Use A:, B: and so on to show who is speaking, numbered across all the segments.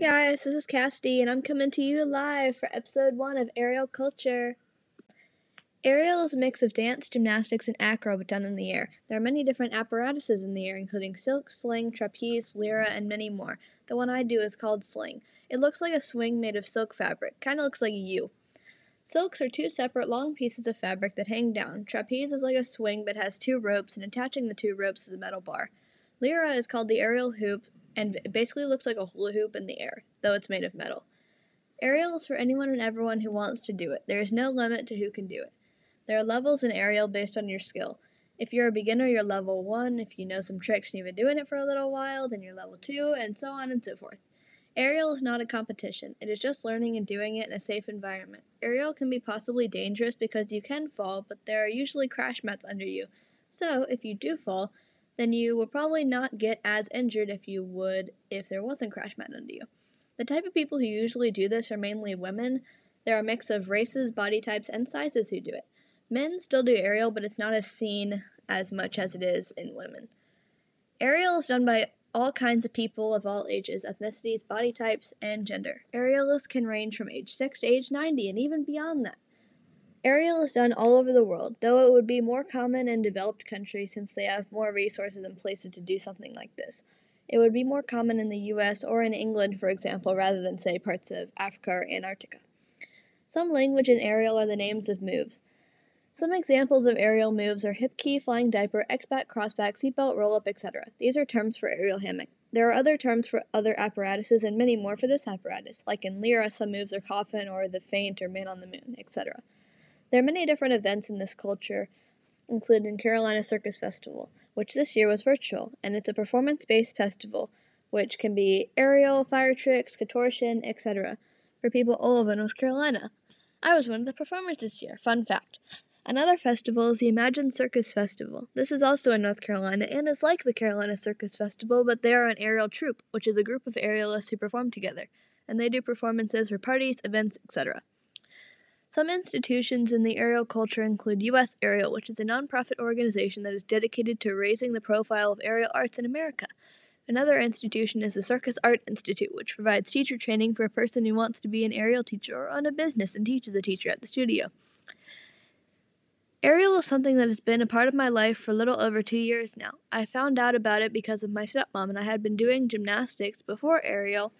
A: guys, this is Cassidy, and I'm coming to you live for episode one of Aerial Culture. Aerial is a mix of dance, gymnastics, and acro but done in the air. There are many different apparatuses in the air, including silk, sling, trapeze, lyra, and many more. The one I do is called sling. It looks like a swing made of silk fabric, kind of looks like a U. Silks are two separate long pieces of fabric that hang down. Trapeze is like a swing but has two ropes, and attaching the two ropes is a metal bar. Lyra is called the aerial hoop, and it basically looks like a hula hoop in the air, though it's made of metal. Aerial is for anyone and everyone who wants to do it. There is no limit to who can do it. There are levels in aerial based on your skill. If you're a beginner, you're level 1. If you know some tricks and you've been doing it for a little while, then you're level 2, and so on and so forth. Aerial is not a competition. It is just learning and doing it in a safe environment. Aerial can be possibly dangerous because you can fall, but there are usually crash mats under you. So, if you do fall, then you will probably not get as injured if you would if there wasn't crash mat under you. The type of people who usually do this are mainly women. There are a mix of races, body types, and sizes who do it. Men still do aerial, but it's not as seen as much as it is in women. Aerial is done by all kinds of people of all ages, ethnicities, body types, and gender. Aerialists can range from age 6 to age 90 and even beyond that. Aerial is done all over the world, though it would be more common in developed countries since they have more resources and places to do something like this. It would be more common in the US or in England, for example, rather than, say, parts of Africa or Antarctica. Some language in aerial are the names of moves. Some examples of aerial moves are hip key, flying diaper, X-back, crossback, seatbelt, roll-up, etc. These are terms for aerial hammock. There are other terms for other apparatuses and many more for this apparatus, like in Lyra, some moves are coffin or the faint or man on the moon, etc. There are many different events in this culture, including Carolina Circus Festival, which this year was virtual, and it's a performance based festival which can be aerial, fire tricks, contortion, etc. for people all over North Carolina. I was one of the performers this year. Fun fact. Another festival is the Imagine Circus Festival. This is also in North Carolina and is like the Carolina Circus Festival, but they are an aerial troupe, which is a group of aerialists who perform together, and they do performances for parties, events, etc. Some institutions in the aerial culture include U.S. Aerial, which is a nonprofit organization that is dedicated to raising the profile of aerial arts in America. Another institution is the Circus Art Institute, which provides teacher training for a person who wants to be an aerial teacher or own a business and teaches a teacher at the studio. Aerial is something that has been a part of my life for a little over two years now. I found out about it because of my stepmom, and I had been doing gymnastics before aerial,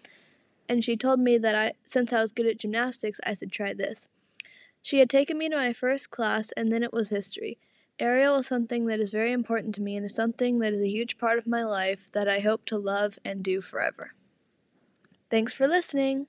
A: and she told me that I, since I was good at gymnastics, I should try this. She had taken me to my first class, and then it was history. Aerial is something that is very important to me and is something that is a huge part of my life that I hope to love and do forever. Thanks for listening.